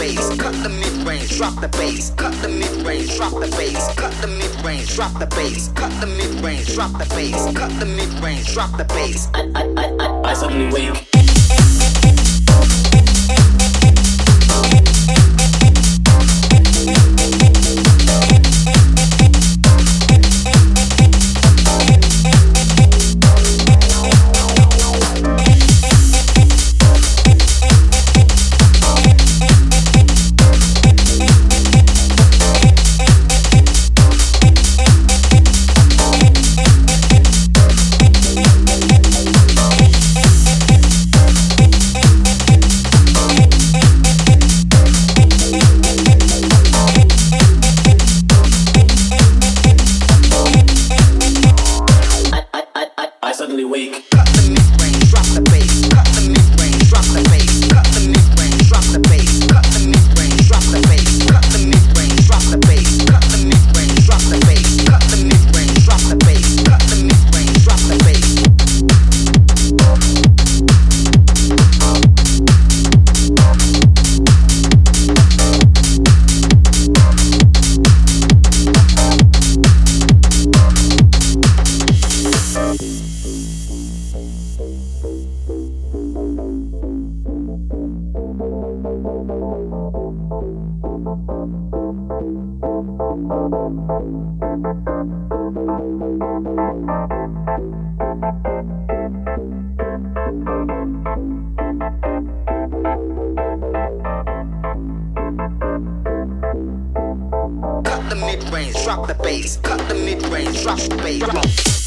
bass, cut the mid range, drop the bass, cut the mid range, drop the bass, cut the mid range, drop the bass, cut the mid range, drop the bass, cut the mid range, drop the bass. I, I, I, I, I suddenly wake. Cut the mid range, drop the bass. Cut the mid range, drop the bass.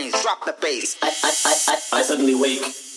brains, drop the bass. I, I, I, I, I suddenly wake.